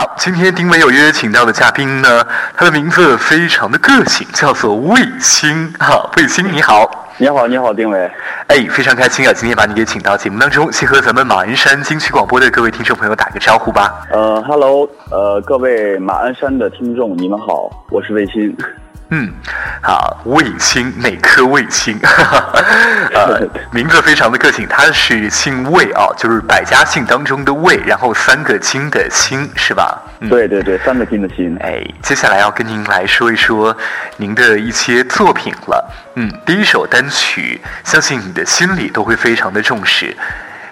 好，今天丁伟有约请到的嘉宾呢，他的名字非常的个性，叫做卫星。哈，卫星你好。你好，你好，丁伟。哎，非常开心啊，今天把你给请到节目当中，先和咱们马鞍山金曲广播的各位听众朋友打个招呼吧。呃，Hello，呃，各位马鞍山的听众，你们好，我是卫星。嗯，好，卫青哪颗卫星？呃，名字非常的个性，他是姓魏啊，就是百家姓当中的魏，然后三个金的星是吧？对对对，三个金的星。哎，接下来要跟您来说一说您的一些作品了。嗯，第一首单曲，相信你的心里都会非常的重视，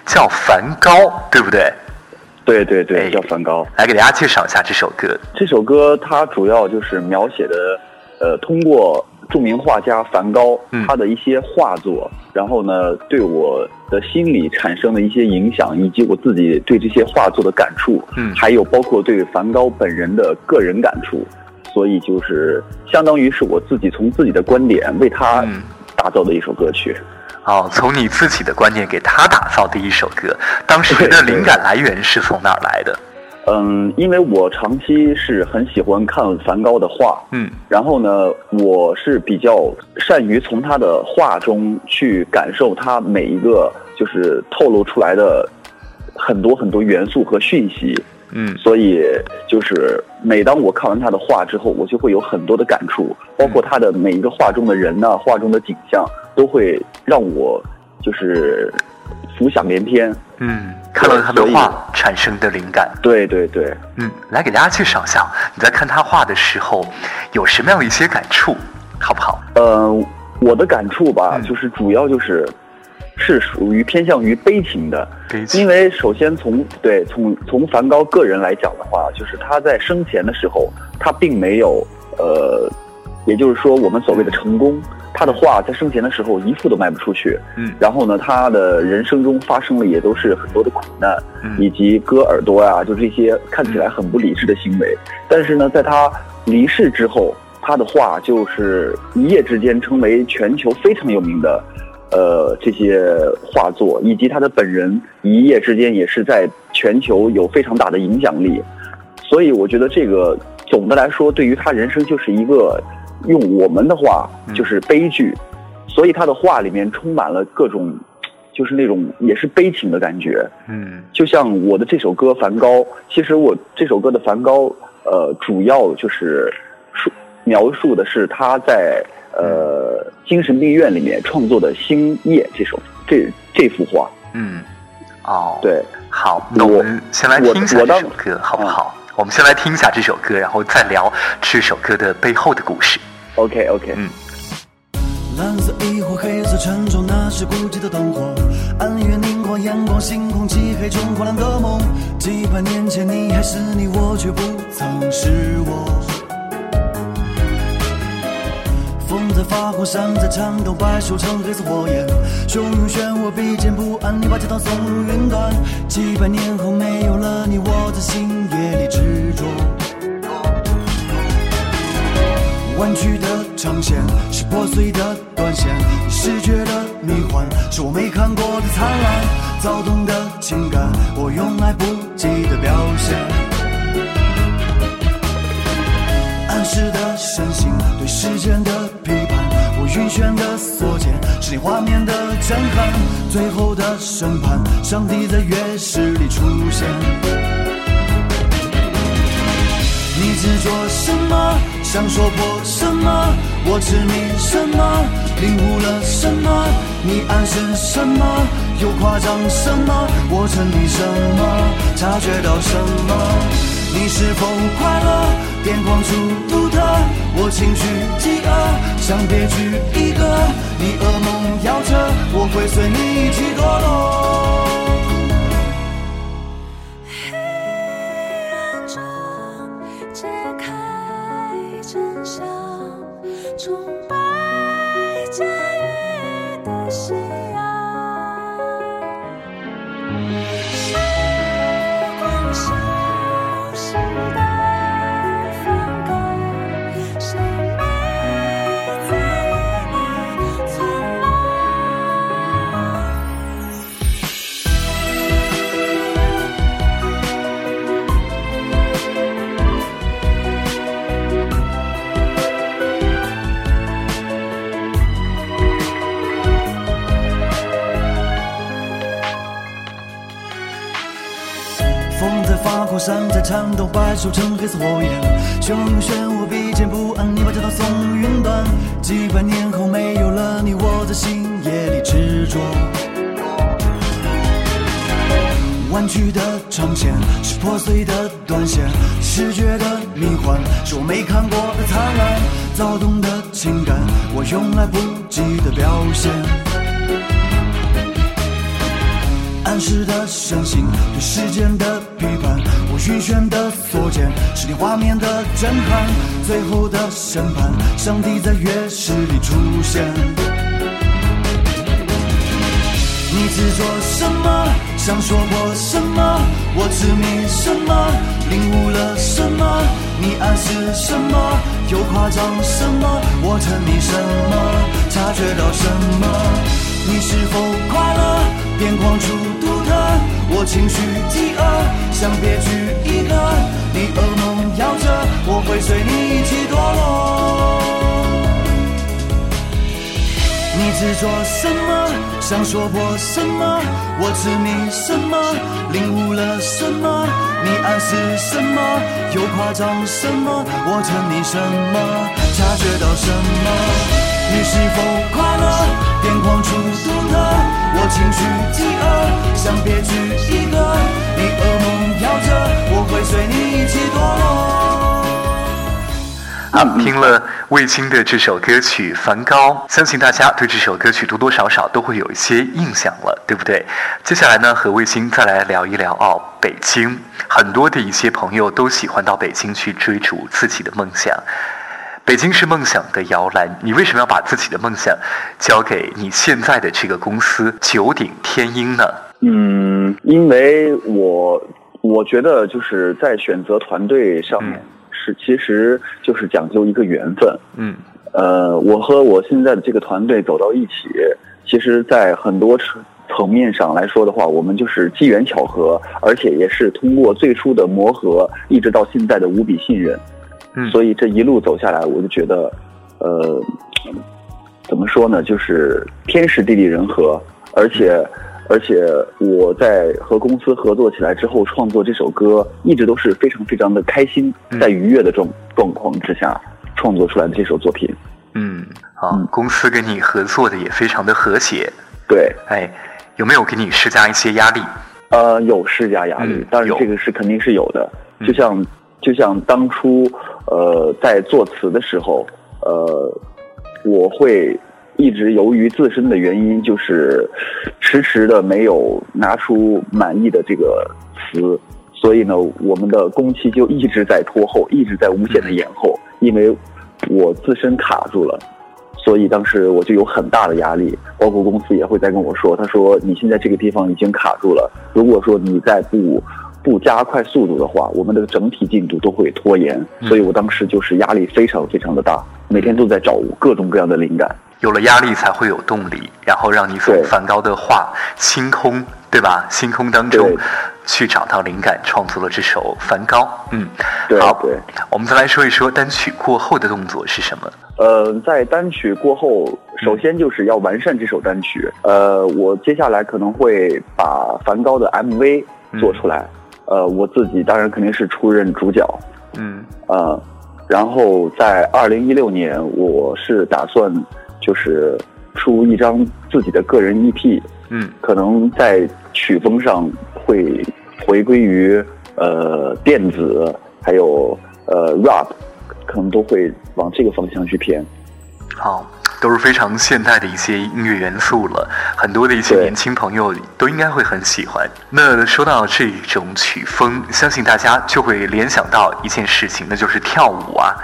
叫《梵高》，对不对？对对对，叫《梵高》。来给大家介绍一下这首歌。这首歌它主要就是描写的。呃，通过著名画家梵高他的一些画作，然后呢，对我的心理产生的一些影响，以及我自己对这些画作的感触，嗯，还有包括对梵高本人的个人感触，所以就是相当于是我自己从自己的观点为他打造的一首歌曲。哦，从你自己的观念给他打造的一首歌，当时的灵感来源是从哪儿来的？嗯，因为我长期是很喜欢看梵高的画，嗯，然后呢，我是比较善于从他的画中去感受他每一个就是透露出来的很多很多元素和讯息，嗯，所以就是每当我看完他的画之后，我就会有很多的感触，包括他的每一个画中的人呢，画中的景象都会让我就是浮想联翩，嗯。看到他的画产生的灵感，对对对，嗯，来给大家介绍一下，你在看他画的时候有什么样的一些感触，好不好？呃，我的感触吧，就是主要就是是属于偏向于悲情的，因为首先从对从从梵高个人来讲的话，就是他在生前的时候，他并没有呃，也就是说我们所谓的成功。他的画在生前的时候一幅都卖不出去，嗯，然后呢，他的人生中发生了也都是很多的苦难，嗯，以及割耳朵啊，就这些看起来很不理智的行为。但是呢，在他离世之后，他的画就是一夜之间成为全球非常有名的，呃，这些画作，以及他的本人一夜之间也是在全球有非常大的影响力。所以我觉得这个总的来说，对于他人生就是一个。用我们的话就是悲剧，所以他的话里面充满了各种，就是那种也是悲情的感觉。嗯，就像我的这首歌《梵高》，其实我这首歌的梵高，呃，主要就是述描述的是他在呃精神病院里面创作的《星夜》这首这这幅画。嗯，哦，对，好，那我们先来听一下这首歌，好不好？我们先来听一下这首歌，然后再聊这首歌的背后的故事。OK OK，嗯。蓝色疑惑，黑色沉重，那是孤寂的灯火。暗月凝光，阳光，星空漆黑中荒凉的梦。几百年前，你还是你，我却不曾是我。风在发光，山在颤抖，白树成黑色火焰，汹涌漩涡，逼近不安。你把吉他送入云端，几百年后没有了你，我在星夜里弯曲的长线是破碎的断线，视觉的迷幻是我没看过的灿烂，躁动的情感我用来不及的表现，暗示的身形对时间的批判，我。晕眩的缩减，是你画面的震撼。最后的审判，上帝在月食里出现。执着什么？想说破什么？我痴迷什么？领悟了什么？你暗示什么？又夸张什么？我沉迷什么？察觉到什么？你是否快乐？癫狂出独特，我情绪饥饿，想别具一格。你噩梦摇着，我会随你一起堕落。发狂，山在颤抖，白手成黑色火焰。汹涌漩涡，笔尖不安，你把这道送云端。几百年后没有了你，我在星夜里执着。弯曲的长线，是破碎的断线，视觉的迷幻，是我没看过的灿烂。躁动的情感，我用来不及的表现。暗示的深信，对时间的批判，晕眩的所见，是你画面的震撼。最后的审判，上帝在乐室里出现。你执着什么？想说破什么？我执迷什么？领悟了什么？你暗示什么？又夸张什么？我沉迷什么？察觉到什么？你是否快乐？边框出独，我情绪饥饿，想别具一格。你噩梦摇着，我会随你一起堕落。你执着什么？想说破什么？我执迷什么？领悟了什么？你暗示什么？又夸张什么？我沉迷什么？察觉到什么？你是否快乐？边框出独特，我情绪饥饿，像别具一格。你噩梦摇着，我会随你一起堕落。啊，听了卫青的这首歌曲《梵高》，相信大家对这首歌曲多多少少都会有一些印象了，对不对？接下来呢，和卫青再来聊一聊哦，北京，很多的一些朋友都喜欢到北京去追逐自己的梦想。北京是梦想的摇篮，你为什么要把自己的梦想交给你现在的这个公司九鼎天鹰呢？嗯，因为我我觉得就是在选择团队上面。是，其实就是讲究一个缘分。嗯，呃，我和我现在的这个团队走到一起，其实，在很多层层面上来说的话，我们就是机缘巧合，而且也是通过最初的磨合，一直到现在的无比信任。嗯，所以这一路走下来，我就觉得，呃，怎么说呢，就是天时地利人和，而且。而且我在和公司合作起来之后，创作这首歌一直都是非常非常的开心，在愉悦的状状况之下创作出来的这首作品。嗯，好，公司跟你合作的也非常的和谐。对，哎，有没有给你施加一些压力？呃，有施加压力，当然这个是肯定是有的。就像就像当初呃在作词的时候，呃，我会。一直由于自身的原因，就是迟迟的没有拿出满意的这个词，所以呢，我们的工期就一直在拖后，一直在无限的延后。因为我自身卡住了，所以当时我就有很大的压力。包括公司也会在跟我说，他说你现在这个地方已经卡住了，如果说你再不不加快速度的话，我们的整体进度都会拖延。所以我当时就是压力非常非常的大，每天都在找各种各样的灵感。有了压力才会有动力，然后让你从梵高的画《星空》，对吧？星空当中去找到灵感，创作了这首《梵高》。嗯，好，对。我们再来说一说单曲过后的动作是什么？呃，在单曲过后，首先就是要完善这首单曲。呃，我接下来可能会把梵高的 MV 做出来。呃，我自己当然肯定是出任主角。嗯。呃，然后在二零一六年，我是打算。就是出一张自己的个人 EP，嗯，可能在曲风上会回归于呃电子，还有呃 rap，可能都会往这个方向去偏。好，都是非常现代的一些音乐元素了，很多的一些年轻朋友都应该会很喜欢。那说到这种曲风，相信大家就会联想到一件事情，那就是跳舞啊，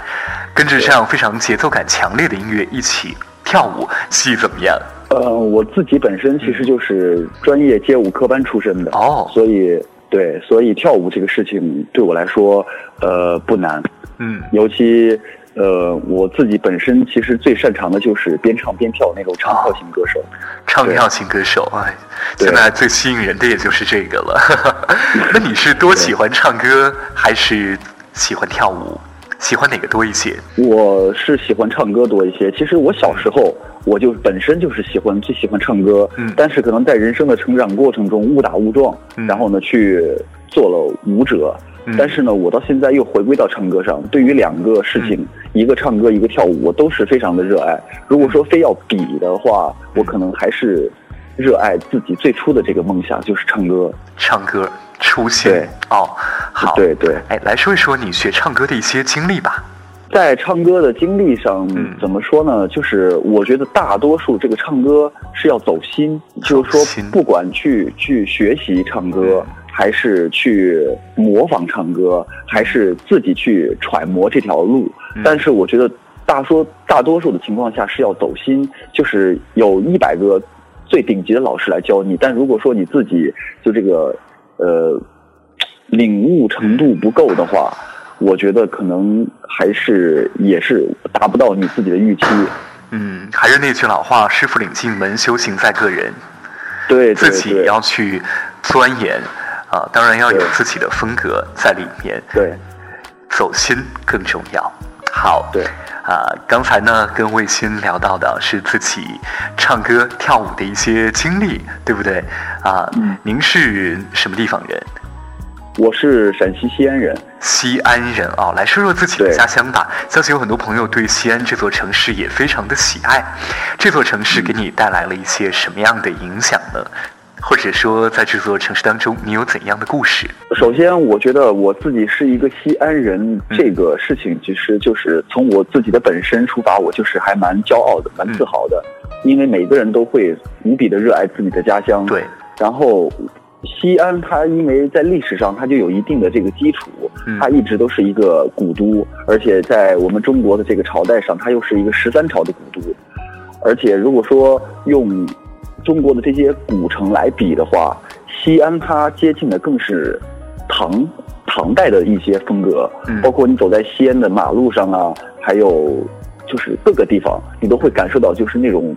跟着这样非常节奏感强烈的音乐一起。跳舞戏怎么样？呃，我自己本身其实就是专业街舞科班出身的哦，所以对，所以跳舞这个事情对我来说，呃，不难。嗯，尤其呃，我自己本身其实最擅长的就是边唱边跳那种唱跳型歌手。唱跳型歌手，哎，现在最吸引人的也就是这个了。那你是多喜欢唱歌，还是喜欢跳舞？喜欢哪个多一些？我是喜欢唱歌多一些。其实我小时候我就本身就是喜欢最喜欢唱歌，嗯，但是可能在人生的成长过程中误打误撞，然后呢去做了舞者，但是呢，我到现在又回归到唱歌上。对于两个事情，一个唱歌，一个跳舞，我都是非常的热爱。如果说非要比的话，我可能还是热爱自己最初的这个梦想，就是唱歌。唱歌初心哦，好，对对。哎，来说一说你学唱歌的一些经历吧。在唱歌的经历上，怎么说呢？就是我觉得大多数这个唱歌是要走心，就是说不管去去学习唱歌，还是去模仿唱歌，还是自己去揣摩这条路。但是我觉得大说大多数的情况下是要走心，就是有一百个最顶级的老师来教你，但如果说你自己就这个呃领悟程度不够的话。我觉得可能还是也是达不到你自己的预期。嗯，还是那句老话，师傅领进门，修行在个人。对，自己要去钻研啊，当然要有自己的风格在里面。对，走心更重要。好，对啊，刚才呢跟卫星聊到的是自己唱歌跳舞的一些经历，对不对？啊，您是什么地方人？我是陕西西安人，西安人啊，来说说自己的家乡吧。相信有很多朋友对西安这座城市也非常的喜爱。这座城市给你带来了一些什么样的影响呢？或者说，在这座城市当中，你有怎样的故事？首先，我觉得我自己是一个西安人，这个事情其实就是从我自己的本身出发，我就是还蛮骄傲的，蛮自豪的。因为每个人都会无比的热爱自己的家乡。对，然后。西安，它因为在历史上它就有一定的这个基础，它一直都是一个古都，而且在我们中国的这个朝代上，它又是一个十三朝的古都。而且如果说用中国的这些古城来比的话，西安它接近的更是唐唐代的一些风格，包括你走在西安的马路上啊，还有就是各个地方，你都会感受到就是那种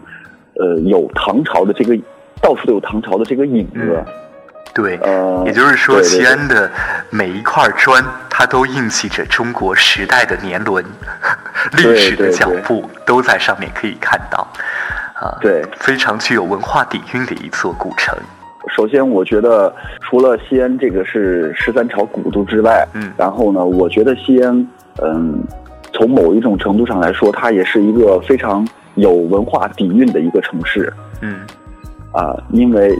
呃有唐朝的这个到处都有唐朝的这个影子。对，也就是说，西安的每一块砖，它都印记着中国时代的年轮，历史的脚步都在上面可以看到，啊，对，非常具有文化底蕴的一座古城。首先，我觉得除了西安这个是十三朝古都之外，嗯，然后呢，我觉得西安，嗯，从某一种程度上来说，它也是一个非常有文化底蕴的一个城市，嗯，啊，因为。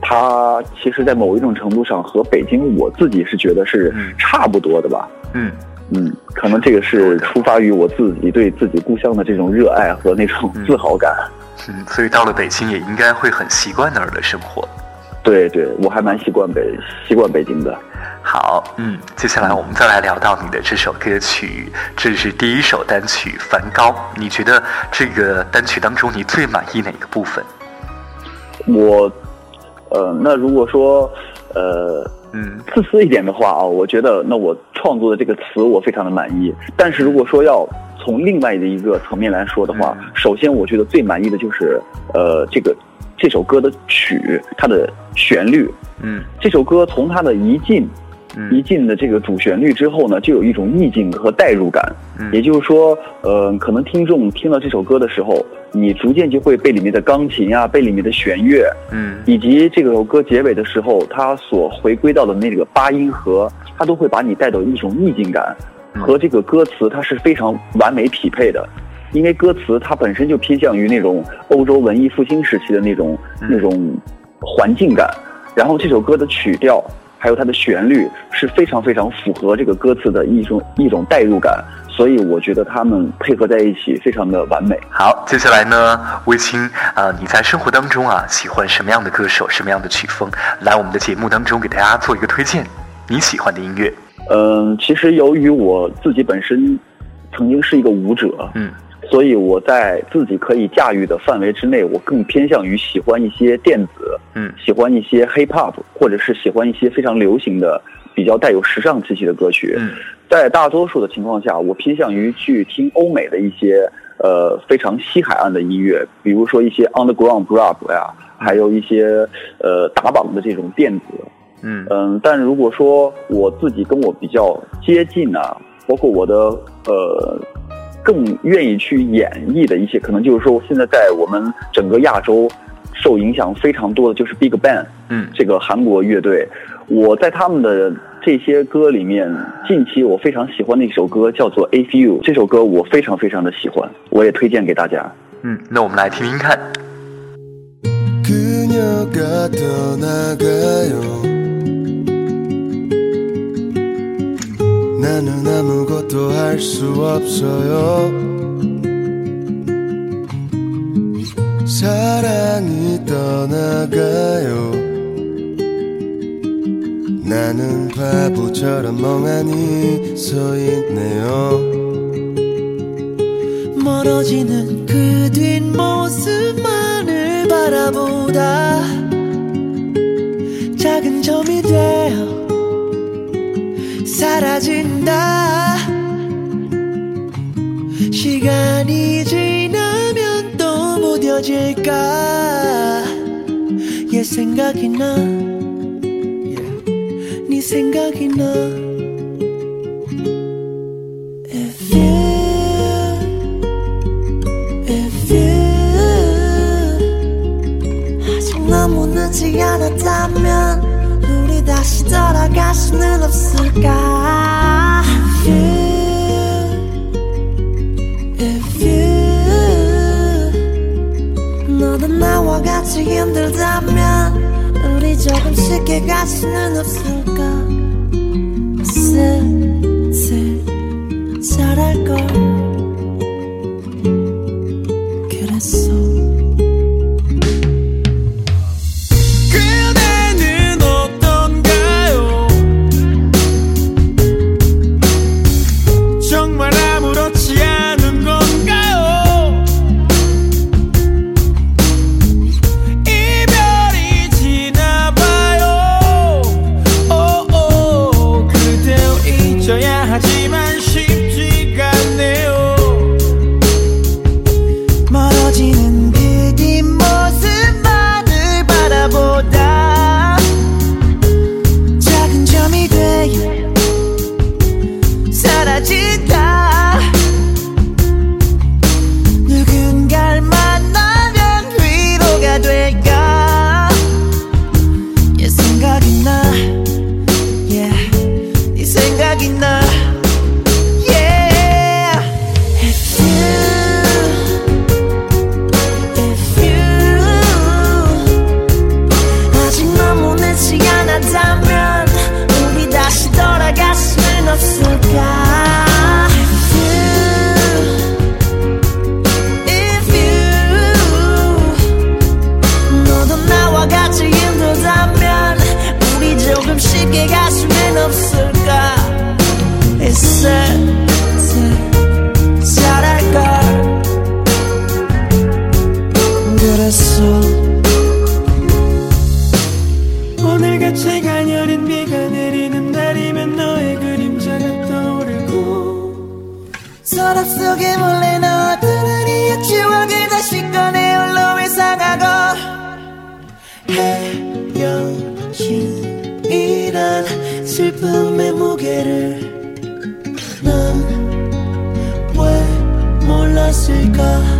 它其实，在某一种程度上和北京，我自己是觉得是差不多的吧。嗯嗯，可能这个是出发于我自己对自己故乡的这种热爱和那种自豪感。嗯，所以到了北京也应该会很习惯那儿的生活。对对，我还蛮习惯北习惯北京的。好，嗯，接下来我们再来聊到你的这首歌曲，这是第一首单曲《梵高》。你觉得这个单曲当中你最满意哪个部分？我。呃，那如果说，呃，嗯，自私一点的话啊，我觉得那我创作的这个词我非常的满意。但是如果说要从另外的一个层面来说的话，首先我觉得最满意的就是，呃，这个这首歌的曲，它的旋律，嗯，这首歌从它的一进。一进的这个主旋律之后呢，就有一种意境和代入感。也就是说，呃，可能听众听到这首歌的时候，你逐渐就会被里面的钢琴啊，被里面的弦乐，嗯，以及这首歌结尾的时候，它所回归到的那个八音盒，它都会把你带到一种意境感，和这个歌词它是非常完美匹配的。因为歌词它本身就偏向于那种欧洲文艺复兴时期的那种那种环境感，然后这首歌的曲调。还有它的旋律是非常非常符合这个歌词的一种一种代入感，所以我觉得他们配合在一起非常的完美。好，接下来呢，卫青啊，你在生活当中啊喜欢什么样的歌手，什么样的曲风？来我们的节目当中给大家做一个推荐，你喜欢的音乐。嗯，其实由于我自己本身曾经是一个舞者，嗯。所以我在自己可以驾驭的范围之内，我更偏向于喜欢一些电子，嗯，喜欢一些 hip hop，或者是喜欢一些非常流行的、比较带有时尚气息的歌曲。嗯，在大多数的情况下，我偏向于去听欧美的一些呃非常西海岸的音乐，比如说一些 underground rap 呀，还有一些呃打榜的这种电子。嗯嗯，但如果说我自己跟我比较接近啊，包括我的呃。更愿意去演绎的一些，可能就是说，现在在我们整个亚洲受影响非常多的就是 Big Bang，嗯，这个韩国乐队，我在他们的这些歌里面，近期我非常喜欢的一首歌叫做《A Few》，这首歌我非常非常的喜欢，我也推荐给大家。嗯，那我们来听听看。 아무것도 할 수 없어요. 사랑이 떠나가요. 나는 바보처럼 멍하니 서 있네요. 멀어지는 그 뒷모습만을 바라보다 작은 점이 되어 사라진다 시간이 지나면 또 무뎌질까? 얘 생각이 나. 네 생각이 나. If you. 아직 너무 늦지 않았다면 우리 다시 돌아갈 수는 없을까 같이 힘들다면 우리 조금 쉽게 갈 수는 없을까 슬픔의 무게를 난 왜 몰랐을까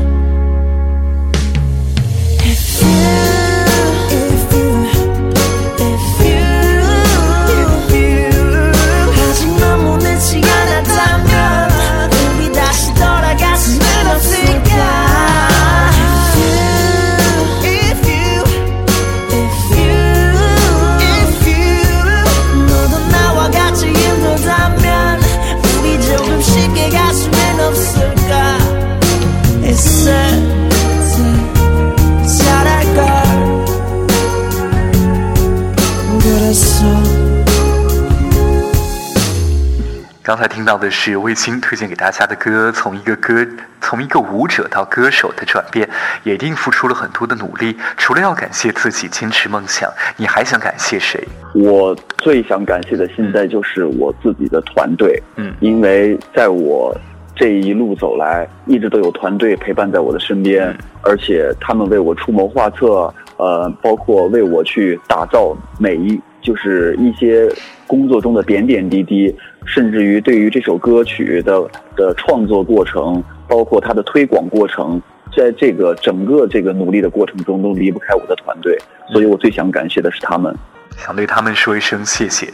刚才听到的是卫青推荐给大家的歌，从一个歌，从一个舞者到歌手的转变，也一定付出了很多的努力。除了要感谢自己坚持梦想，你还想感谢谁？我最想感谢的现在就是我自己的团队，嗯因为在我这一路走来，一直都有团队陪伴在我的身边，嗯而且他们为我出谋划策，呃，包括为我去打造每一就是一些工作中的点点滴滴，甚至于对于这首歌曲的的创作过程，包括它的推广过程。在这个整个这个努力的过程中，都离不开我的团队，所以我最想感谢的是他们。想对他们说一声谢谢。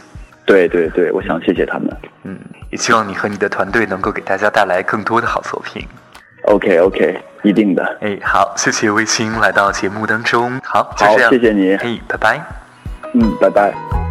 对对对，我想谢谢他们。嗯，也希望你和你的团队能够给大家带来更多的好作品。OK OK，一定的。哎，好，谢谢卫星来到节目当中。好，好，谢谢你。哎，拜拜。嗯拜拜。